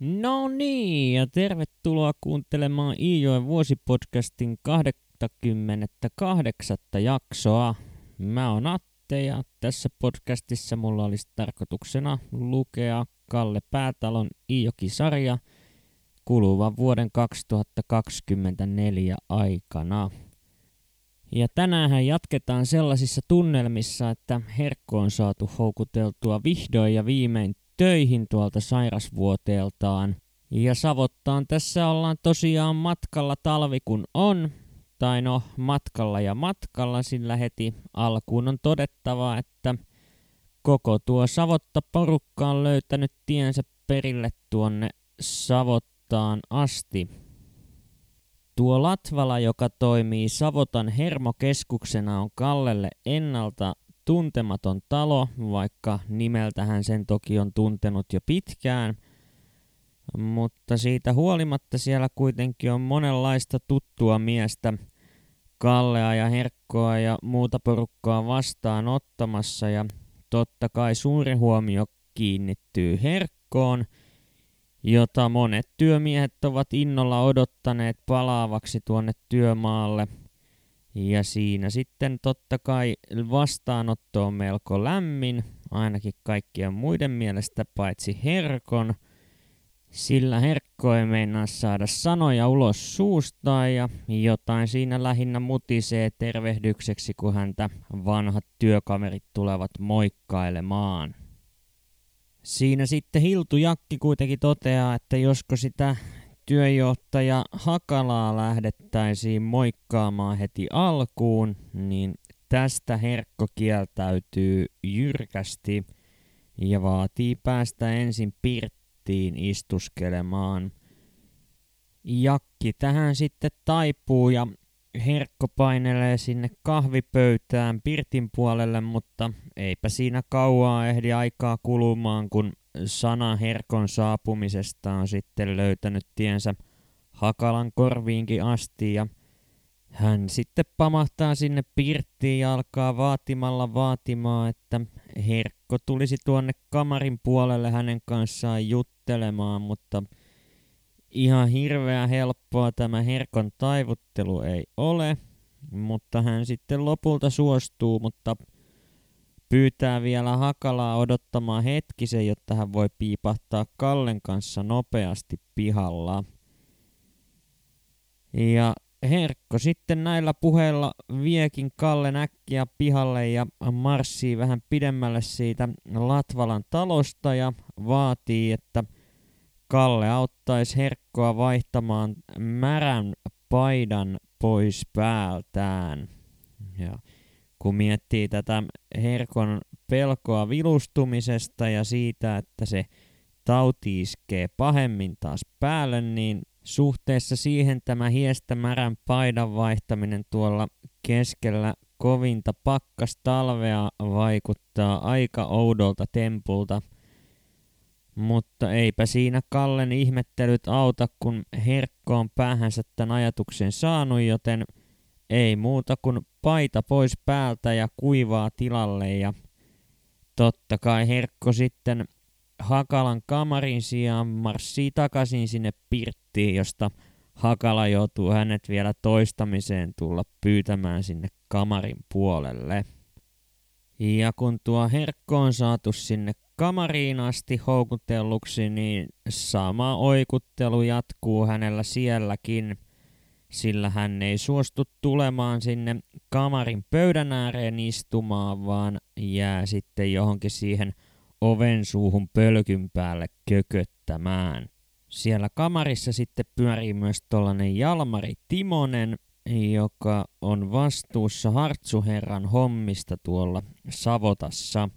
No niin, ja tervetuloa kuuntelemaan Iijoen vuosipodcastin 28. jaksoa. Mä oon Atte ja tässä podcastissa mulla olisi tarkoituksena lukea Kalle Päätalon Iijoki-sarja kuluvan vuoden 2024 aikana. Ja tänään jatketaan sellaisissa tunnelmissa, että Herkko on saatu houkuteltua vihdoin ja viimein töihin tuolta sairasvuoteeltaan. Ja Savottaan tässä ollaan tosiaan matkalla talvi kun on, tai no matkalla ja matkalla, sillä heti alkuun on todettava, että koko tuo Savotta porukka on löytänyt tiensä perille tuonne Savottaan asti. Tuo Latvala, joka toimii Savotan hermokeskuksena, on Kallelle ennalta tuntematon talo, vaikka nimeltähän sen toki on tuntenut jo pitkään. Mutta siitä huolimatta siellä kuitenkin on monenlaista tuttua miestä Kallea ja Herkkoa ja muuta porukkaa vastaan ottamassa ja totta kai suuri huomio kiinnittyy Herkkoon, jota monet työmiehet ovat innolla odottaneet palaavaksi tuonne työmaalle – ja siinä sitten totta kai vastaanotto on melko lämmin, ainakin kaikkien muiden mielestä paitsi Herkon, sillä Herkko ei meinaa saada sanoja ulos suustaan ja jotain siinä lähinnä mutisee tervehdykseksi, kun häntä vanhat työkaverit tulevat moikkailemaan. Siinä sitten Hiltu Jakki kuitenkin toteaa, että josko sitä työjohtaja Hakalaa lähdettäisiin moikkaamaan heti alkuun, niin tästä Herkko kieltäytyy jyrkästi ja vaatii päästä ensin pirttiin istuskelemaan. Jakki tähän sitten taipuu ja Herkko painelee sinne kahvipöytään Pirtin puolelle, mutta eipä siinä kauaa ehdi aikaa kulumaan, kun sana Herkon saapumisesta on sitten löytänyt tiensä Hakalan korviinkin asti ja hän sitten pamahtaa sinne pirttiin ja alkaa vaatimalla vaatimaan, että Herkko tulisi tuonne kamarin puolelle hänen kanssaan juttelemaan, mutta ihan hirveä helppoa tämä Herkon taivuttelu ei ole, mutta hän sitten lopulta suostuu, mutta pyytää vielä Hakalaa odottamaan hetkisen, jotta hän voi piipahtaa Kallen kanssa nopeasti pihalla. Ja Herkko sitten näillä puheilla viekin Kallen äkkiä pihalle ja marssii vähän pidemmälle siitä Latvalan talosta ja vaatii, että Kalle auttaisi Herkkoa vaihtamaan märän paidan pois päältään. Ja kun miettii tätä Herkon pelkoa vilustumisesta ja siitä, että se tauti iskee pahemmin taas päälle, niin suhteessa siihen tämä hiestä märän paidan vaihtaminen tuolla keskellä kovinta pakkastalvea vaikuttaa aika oudolta tempulta. Mutta eipä siinä Kallen ihmettelyt auta, kun Herkko on päähänsä tämän ajatuksen saanut, joten ei muuta kuin paita pois päältä ja kuivaa tilalle ja totta kai Herkko sitten Hakalan kamarin sijaan marssii takaisin sinne pirttiin, josta Hakala joutuu hänet vielä toistamiseen tulla pyytämään sinne kamarin puolelle. Ja kun tuo Herkko on saatu sinne kamariin asti houkutelluksi, niin sama oikuttelu jatkuu hänellä sielläkin – sillä hän ei suostu tulemaan sinne kamarin pöydän ääreen istumaan, vaan jää sitten johonkin siihen oven suuhun pölkyn päälle kököttämään. Siellä kamarissa sitten pyörii myös tollanen Jalmari Timonen, joka on vastuussa Hartsuherran hommista tuolla Savotassa.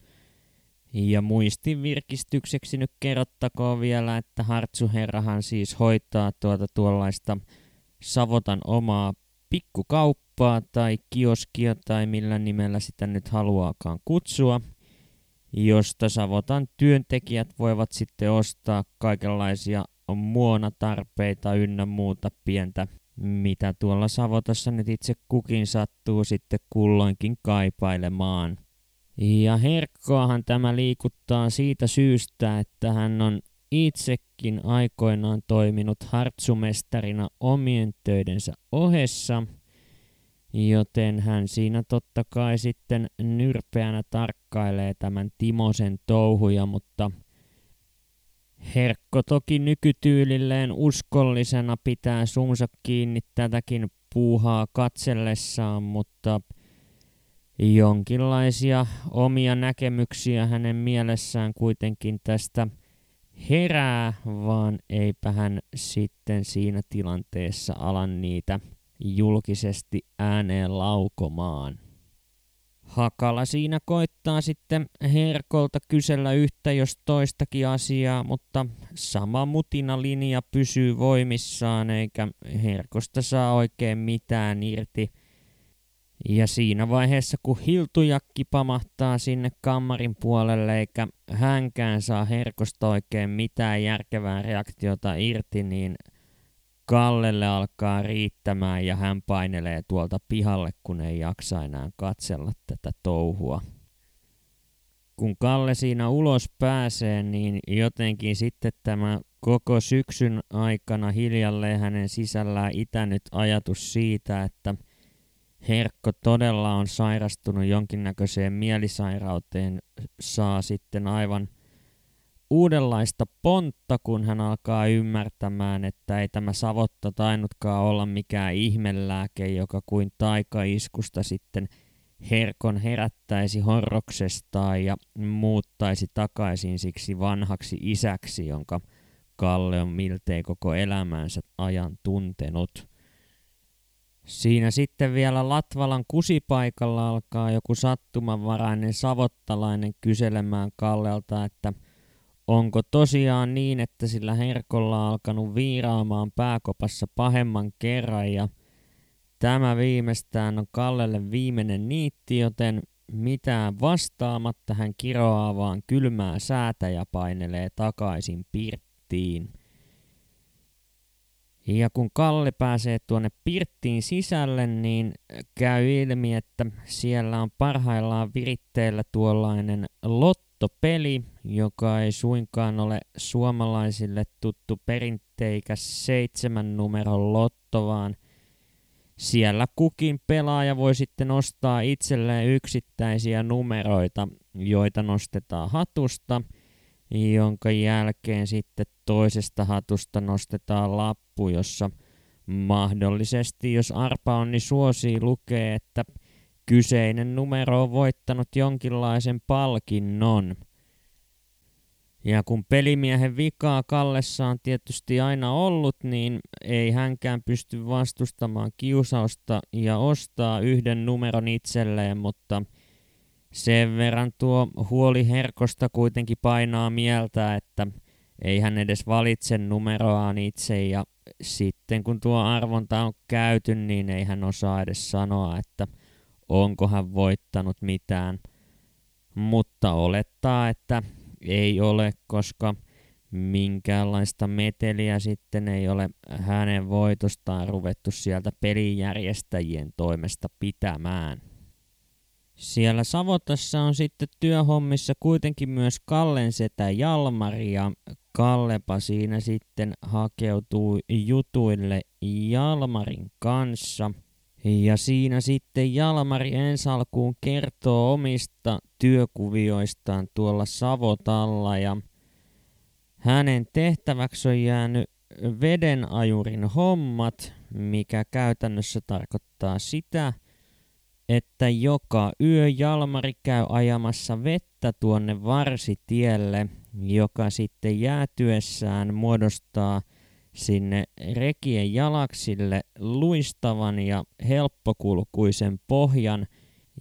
Ja muistin virkistykseksi nyt kerrottakoon vielä, että Hartsuherrahan siis hoitaa tuota tuollaista Savotan omaa pikkukauppaa tai kioskia tai millä nimellä sitä nyt haluaakaan kutsua, josta Savotan työntekijät voivat sitten ostaa kaikenlaisia muonatarpeita ynnä muuta pientä, mitä tuolla Savotassa nyt itse kukin sattuu sitten kulloinkin kaipailemaan. Ja Herkkoahan tämä liikuttaa siitä syystä, että hän on itsekin aikoinaan toiminut hartsumestarina omien töidensä ohessa, joten hän siinä totta kai sitten nyrpeänä tarkkailee tämän Timosen touhuja, mutta Herkko toki nykytyylilleen uskollisena pitää suunsa kiinni tätäkin puuhaa katsellessaan, mutta jonkinlaisia omia näkemyksiä hänen mielessään kuitenkin tästä herää, vaan eipä hän sitten siinä tilanteessa ala niitä julkisesti ääneen laukomaan. Hakala siinä koittaa sitten Herkolta kysellä yhtä jos toistakin asiaa, mutta sama mutina linja pysyy voimissaan eikä Herkosta saa oikein mitään irti. Ja siinä vaiheessa, kun Hiltujakki pamahtaa sinne kammarin puolelle eikä hänkään saa Herkosta oikein mitään järkevää reaktiota irti, niin Kallelle alkaa riittämään ja hän painelee tuolta pihalle, kun ei jaksa enää katsella tätä touhua. Kun Kalle siinä ulos pääsee, niin jotenkin sitten tämä koko syksyn aikana hiljalleen hänen sisällään itänyt ajatus siitä, että Herkko todella on sairastunut jonkinnäköiseen mielisairauteen, saa sitten aivan – uudenlaista pontta, kun hän alkaa ymmärtämään, että ei tämä savotta tainnutkaan olla mikään ihmelääke, joka kuin taikaiskusta sitten herkon herättäisi horroksestaan ja muuttaisi takaisin siksi vanhaksi isäksi, jonka Kalle on miltei koko elämänsä ajan tuntenut. Siinä sitten vielä Latvalan kusipaikalla alkaa joku sattumanvarainen savottalainen kyselemään Kallelta, että – Onko tosiaan niin, että sillä herkolla on alkanut viiraamaan pääkopassa pahemman kerran ja tämä viimeistään on Kallelle viimeinen niitti, joten mitään vastaamatta hän kiroaa vaan kylmää säätä ja painelee takaisin pirttiin. Ja kun Kalle pääsee tuonne pirttiin sisälle, niin käy ilmi, että siellä on parhaillaan viritteellä tuollainen lotto lottopeli, joka ei suinkaan ole suomalaisille tuttu perinteikäs seitsemän numeron lotto, vaan siellä kukin pelaaja voi sitten ostaa itselleen yksittäisiä numeroita, joita nostetaan hatusta, jonka jälkeen sitten toisesta hatusta nostetaan lappu, jossa mahdollisesti, jos arpa on, niin suosii lukee, että – Kyseinen numero on voittanut jonkinlaisen palkinnon. Ja kun pelimiehen vikaa Kallessa on tietysti aina ollut, niin ei hänkään pysty vastustamaan kiusausta ja ostaa yhden numeron itselleen, mutta sen verran tuo huoli herkosta kuitenkin painaa mieltä, että ei hän edes valitse numeroaan itse ja sitten kun tuo arvonta on käyty, niin ei hän osaa edes sanoa, että – onko hän voittanut mitään, mutta olettaa, että ei ole, koska minkäänlaista meteliä sitten ei ole hänen voitostaan ruvettu sieltä pelijärjestäjien toimesta pitämään. Siellä Savotassa on sitten työhommissa kuitenkin myös Kallen setä Jalmari ja Kallepa siinä sitten hakeutuu jutuille Jalmarin kanssa – ja siinä sitten Jalmari ensalkuun kertoo omista työkuvioistaan tuolla Savotalla ja hänen tehtäväksi on jäänyt vedenajurin hommat, mikä käytännössä tarkoittaa sitä, että joka yö Jalmari käy ajamassa vettä tuonne varsitielle, joka sitten jäätyessään muodostaa – sinne rekien jalaksille luistavan ja helppokulkuisen pohjan,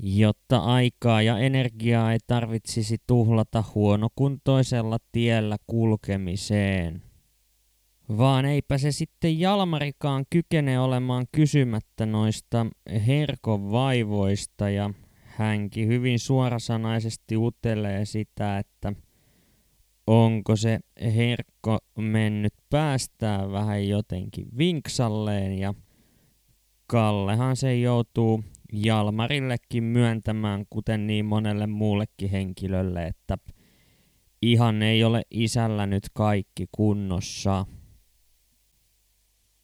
jotta aikaa ja energiaa ei tarvitsisi tuhlata huonokuntoisella tiellä kulkemiseen. Vaan eipä se sitten Jalmarikaan kykene olemaan kysymättä noista herkon vaivoista ja hänkin hyvin suorasanaisesti utelee sitä, että – onko se herkko mennyt päästään vähän jotenkin vinksalleen ja Kallehan se joutuu Jalmarillekin myöntämään, kuten niin monelle muullekin henkilölle, että ihan ei ole isällä nyt kaikki kunnossa.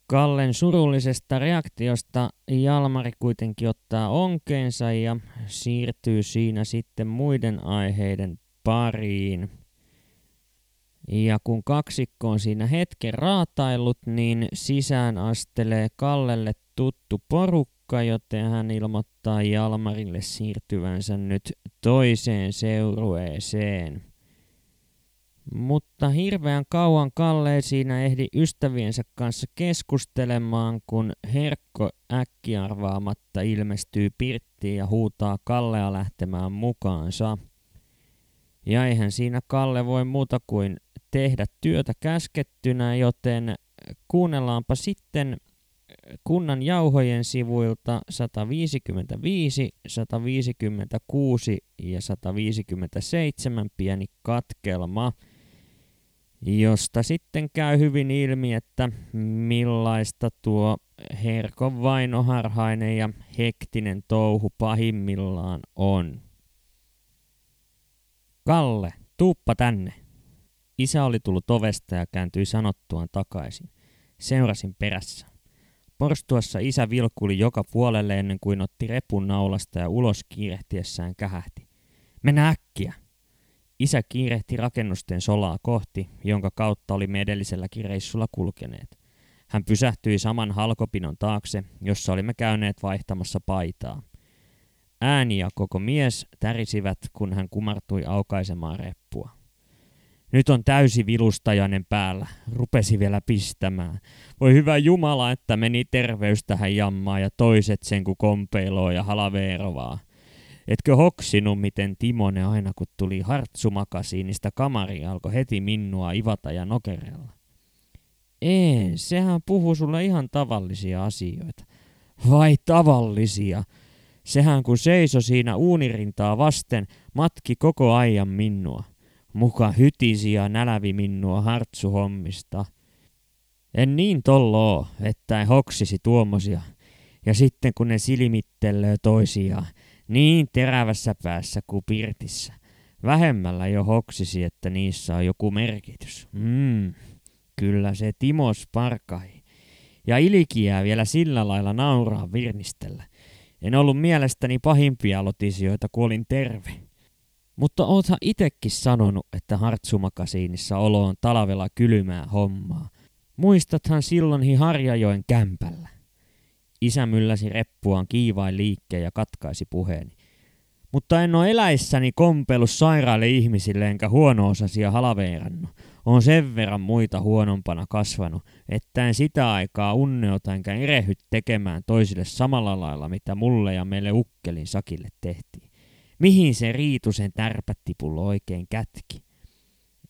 Kallen surullisesta reaktiosta Jalmari kuitenkin ottaa onkeensa ja siirtyy siinä sitten muiden aiheiden pariin. Ja kun kaksikko on siinä hetken raataillut, niin sisään astelee Kallelle tuttu porukka, joten hän ilmoittaa Jalmarille siirtyvänsä nyt toiseen seurueeseen. Mutta hirveän kauan Kalle ei siinä ehdi ystäviensä kanssa keskustelemaan, kun Herkko äkkiarvaamatta ilmestyy pirttiin ja huutaa Kallea lähtemään mukaansa. Ja eihän siinä Kalle voi muuta kuin tehdä työtä käskettynä, joten kuunnellaanpa sitten kunnan jauhojen sivuilta 155, 156 ja 157 pieni katkelma, josta sitten käy hyvin ilmi, että millaista tuo Herkon vainoharhainen ja hektinen touhu pahimmillaan on. Kalle, tuuppa tänne. Isä oli tullut ovesta ja kääntyi sanottuaan takaisin. Seurasin perässä. Porstuassa isä vilkuli joka puolelle ennen kuin otti repun naulasta ja ulos kiirehtiessään kähähti. Mennä äkkiä! Isä kiirehti rakennusten solaa kohti, jonka kautta olimme edelliselläkin reissulla kulkeneet. Hän pysähtyi saman halkopinon taakse, jossa olimme käyneet vaihtamassa paitaa. Ääni ja koko mies tärisivät, kun hän kumartui aukaisemaan reppua. Nyt on täysi vilustajainen päällä. Rupesi vielä pistämään. Voi hyvä Jumala, että meni terveys tähän jammaan ja toiset sen kun kompeiloo ja halaveerovaa. Etkö hoksinut, miten Timone aina kun tuli hartsumakasiinista kamari alkoi heti minua ivata ja nokerella? Ei, sehän puhuu sulle ihan tavallisia asioita. Vai tavallisia? Sehän kun seiso siinä uunirintaa vasten, matki koko ajan minua muka hytisi ja nälävi minua hartsuhommista. En niin tollo että en hoksisi tuommoisia. Ja sitten kun ne silmittelee toisiaan, niin terävässä päässä kuin pirtissä. Vähemmällä jo hoksisi, että niissä on joku merkitys. Mm, kyllä se Timo sparkai. Ja ilikiää vielä sillä lailla nauraa virnistellä. En ollut mielestäni pahimpia lotisioita, kun olin terve. Mutta oothan itekin sanonut, että Hartsumakasiinissa olo on talvella kylmää hommaa. Muistathan silloinkin Harjajoen kämpällä. Isä mylläsi reppuaan kiivain liikkeen ja katkaisi puheeni. Mutta en ole eläissäni kompellut sairaille ihmisille enkä huono-osasia halaveerannut. On sen verran muita huonompana kasvanut, että en sitä aikaa unneota enkä erehdy tekemään toisille samalla lailla, mitä mulle ja meille ukkelin sakille tehtiin. Mihin se Riitusen tärpättipullo oikein kätki?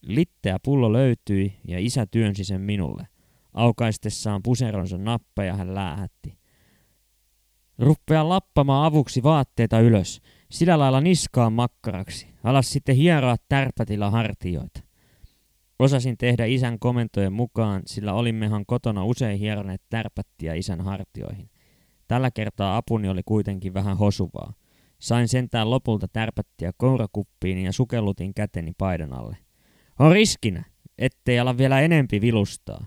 Litteä pullo löytyi ja isä työnsi sen minulle. Aukaistessaan puseronsa nappeja hän läähätti. Ruppea lappamaan avuksi vaatteita ylös, sillä lailla niskaan makkaraksi. Alas sitten hieroa tärpätillä hartioita. Osasin tehdä isän komentojen mukaan, sillä olimmehan kotona usein hieroneet tärpättiä isän hartioihin. Tällä kertaa apuni oli kuitenkin vähän hosuvaa. Sain sentään lopulta tärpättiä kourakuppiin ja sukellutin käteni paidan alle. On riskinä, ettei ala vielä enempi vilustaa.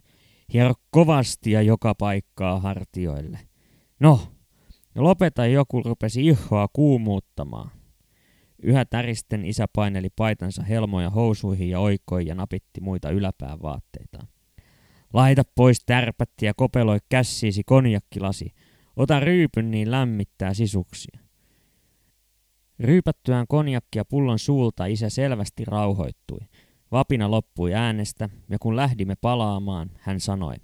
Hiero kovasti ja joka paikkaa hartioille. No, lopeta joku rupesi ihoa kuumuuttamaan. Yhä täristen isä paineli paitansa helmoja housuihin ja oikoi ja napitti muita yläpään vaatteita. Laita pois tärpätti ja kopeloi kässiisi konjakkilasi. Ota ryypyn niin lämmittää sisuksia. Ryypättyään konjakkia pullon suulta isä selvästi rauhoittui. Vapina loppui äänestä, ja kun lähdimme palaamaan, hän sanoi,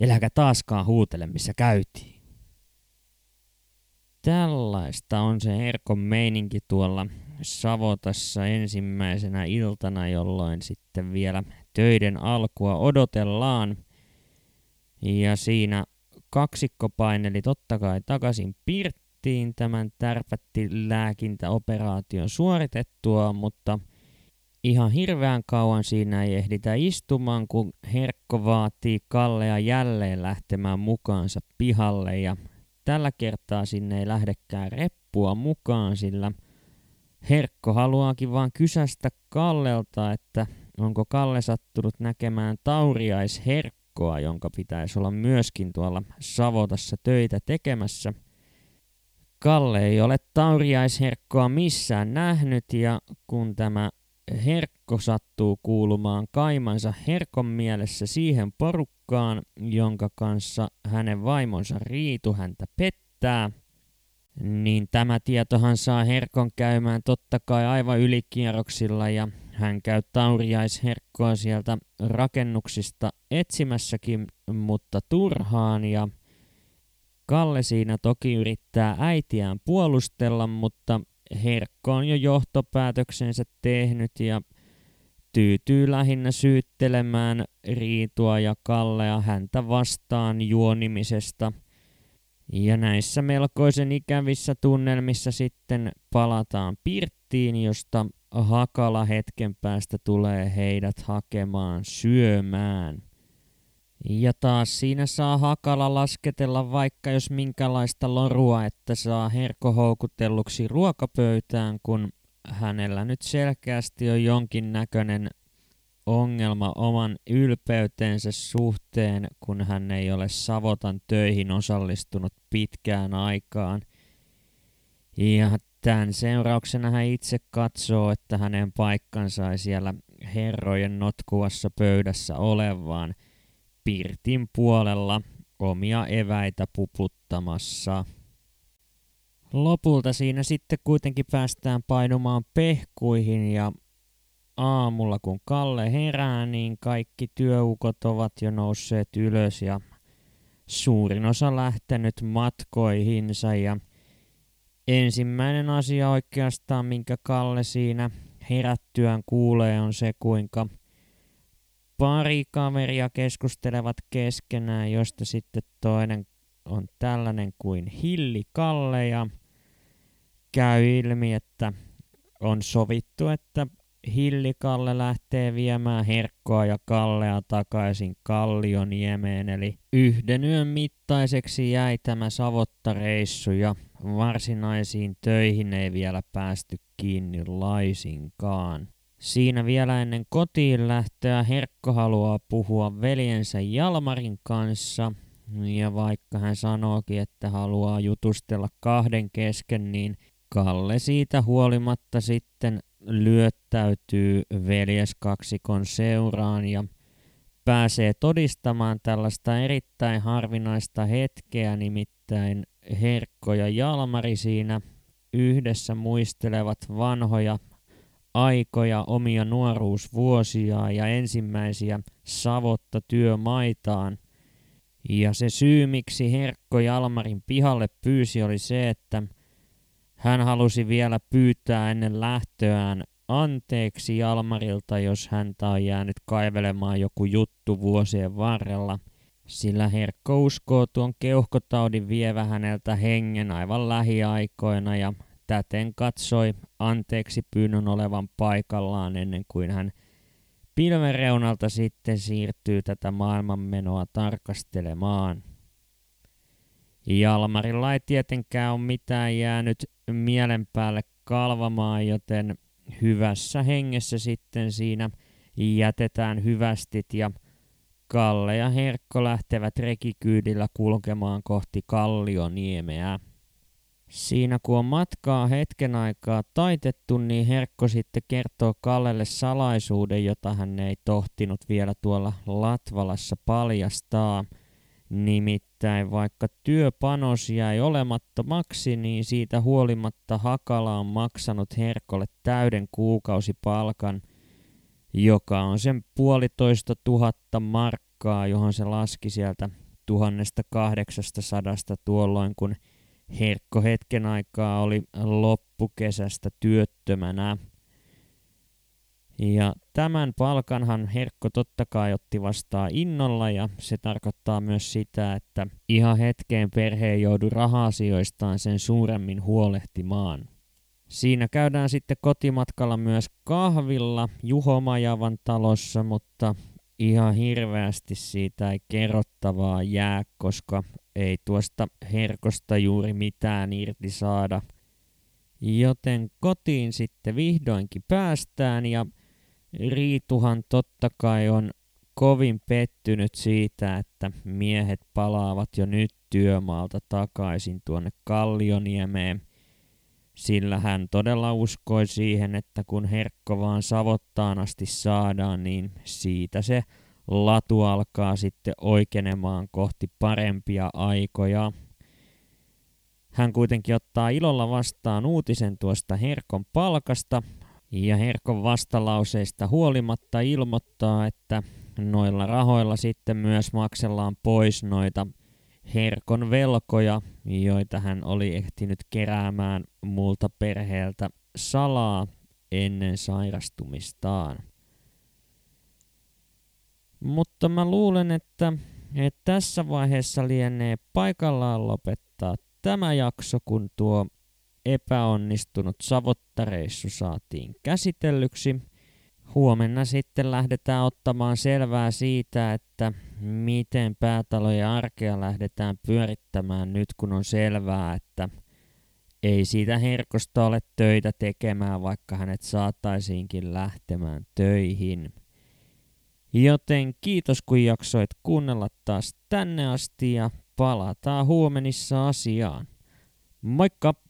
eläkä taaskaan huutele, missä käytiin. Tällaista on se Herkon meininki tuolla Savotassa ensimmäisenä iltana, jolloin sitten vielä töiden alkua odotellaan. Ja siinä kaksikko paineli totta kai takaisin Pirttiin tämän tärpättilääkintäoperaation suoritettua, mutta ihan hirveän kauan siinä ei ehditä istumaan, kun Herkko vaatii Kallea jälleen lähtemään mukaansa pihalle ja tällä kertaa sinne ei lähdekään reppua mukaan, sillä Herkko haluaakin vaan kysästä Kallelta, että onko Kalle sattunut näkemään tauriaisherkkoa, jonka pitäisi olla myöskin tuolla Savotassa töitä tekemässä. Kalle ei ole tauriaisherkkoa missään nähnyt ja kun tämä Herkko sattuu kuulumaan kaimansa Herkon mielessä siihen porukkaan, jonka kanssa hänen vaimonsa Riitu häntä pettää, niin tämä tietohan saa Herkon käymään totta kai aivan ylikierroksilla ja hän käy tauriaisherkkoa sieltä rakennuksista etsimässäkin, mutta turhaan ja Kalle siinä toki yrittää äitiään puolustella, mutta Herkko on jo johtopäätöksensä tehnyt ja tyytyy lähinnä syyttelemään Riitua ja Kallea häntä vastaan juonimisesta. Ja näissä melkoisen ikävissä tunnelmissa sitten palataan Pirttiin, josta Hakala hetken päästä tulee heidät hakemaan syömään. Ja taas siinä saa Hakala lasketella vaikka jos minkälaista lorua, että saa Herko houkutelluksi ruokapöytään, kun hänellä nyt selkeästi on jonkin näköinen ongelma oman ylpeytensä suhteen, kun hän ei ole Savotan töihin osallistunut pitkään aikaan. Ja tämän seurauksena hän itse katsoo, että hänen paikkansa ei siellä herrojen notkuvassa pöydässä olevaan – Pirtin puolella omia eväitä puputtamassa. Lopulta siinä sitten kuitenkin päästään painumaan pehkuihin ja aamulla kun Kalle herää, niin kaikki työukot ovat jo nousseet ylös ja suurin osa lähtenyt matkoihinsa ja ensimmäinen asia oikeastaan, minkä Kalle siinä herättyään kuulee, on se, kuinka pari kaveria keskustelevat keskenään, josta sitten toinen on tällainen kuin Hilli Kalle ja käy ilmi, että on sovittu, että Hilli Kalle lähtee viemään Herkkoa ja Kallea takaisin Kallioniemeen, eli yhden yön mittaiseksi jäi tämä savottareissu ja varsinaisiin töihin ei vielä päästy kiinni laisinkaan. Siinä vielä ennen kotiin lähtöä Herkko haluaa puhua veljensä Jalmarin kanssa, ja vaikka hän sanookin, että haluaa jutustella kahden kesken, niin Kalle siitä huolimatta sitten lyöttäytyy veljeskaksikon seuraan ja pääsee todistamaan tällaista erittäin harvinaista hetkeä, nimittäin Herkko ja Jalmari siinä yhdessä muistelevat vanhoja aikoja, omia nuoruusvuosia ja ensimmäisiä savotta työmaitaan. Ja se syy, miksi Herkko Jalmarin pihalle pyysi, oli se, että hän halusi vielä pyytää ennen lähtöään anteeksi Jalmarilta, jos häntä on jäänyt kaivelemaan joku juttu vuosien varrella, sillä Herkko uskoo tuon keuhkotaudin vievä häneltä hengen aivan lähiaikoina ja täten katsoi anteeksi pyynnön olevan paikallaan ennen kuin hän pilven reunalta sitten siirtyy tätä maailmanmenoa tarkastelemaan. Jalmarilla ei tietenkään ole mitään jäänyt mielen päälle kalvamaan, joten hyvässä hengessä sitten siinä jätetään hyvästit ja Kalle ja Herkko lähtevät rekikyydillä kulkemaan kohti Kallioniemeä. Siinä kun on matkaa hetken aikaa taitettu, niin Herkko sitten kertoo Kallelle salaisuuden, jota hän ei tohtinut vielä tuolla Latvalassa paljastaa. Nimittäin vaikka työpanos jäi olemattomaksi, niin siitä huolimatta Hakala on maksanut Herkolle täyden kuukausipalkan, joka on sen puolitoista tuhatta markkaa, johon se laski sieltä tuhannesta kahdeksastasadasta tuolloin, kun Herkko hetken aikaa oli loppukesästä työttömänä. Ja tämän palkanhan Herkko totta kai otti vastaan innolla ja se tarkoittaa myös sitä, että ihan hetkeen perhe ei joudu raha-asioistaan sen suuremmin huolehtimaan. Siinä käydään sitten kotimatkalla myös kahvilla Juho Majavan talossa, mutta ihan hirveästi siitä ei kerrottavaa jää, koska ei tuosta herkosta juuri mitään irti saada. Joten kotiin sitten vihdoinkin päästään ja Riituhan totta kai on kovin pettynyt siitä, että miehet palaavat jo nyt työmaalta takaisin tuonne Kallioniemeen, sillä hän todella uskoi siihen, että kun Herkko vaan savottaan asti saadaan, niin siitä se latu alkaa sitten oikeenemaan kohti parempia aikoja. Hän kuitenkin ottaa ilolla vastaan uutisen tuosta Herkon palkasta, ja Herkon vastalauseista huolimatta ilmoittaa, että noilla rahoilla sitten myös maksellaan pois noita Herkon velkoja, joita hän oli ehtinyt keräämään muulta perheeltä salaa ennen sairastumistaan. Mutta mä luulen, että, että tässä vaiheessa lienee paikallaan lopettaa tämä jakso, kun tuo epäonnistunut savottareissu saatiin käsitellyksi. Huomenna sitten lähdetään ottamaan selvää siitä, että miten päätaloja arkea lähdetään pyörittämään nyt, kun on selvää, että ei siitä herkosta ole töitä tekemään, vaikka hänet saataisiinkin lähtemään töihin. Joten kiitos kun jaksoit kuunnella taas tänne asti ja palataan huomenissa asiaan. Moikka!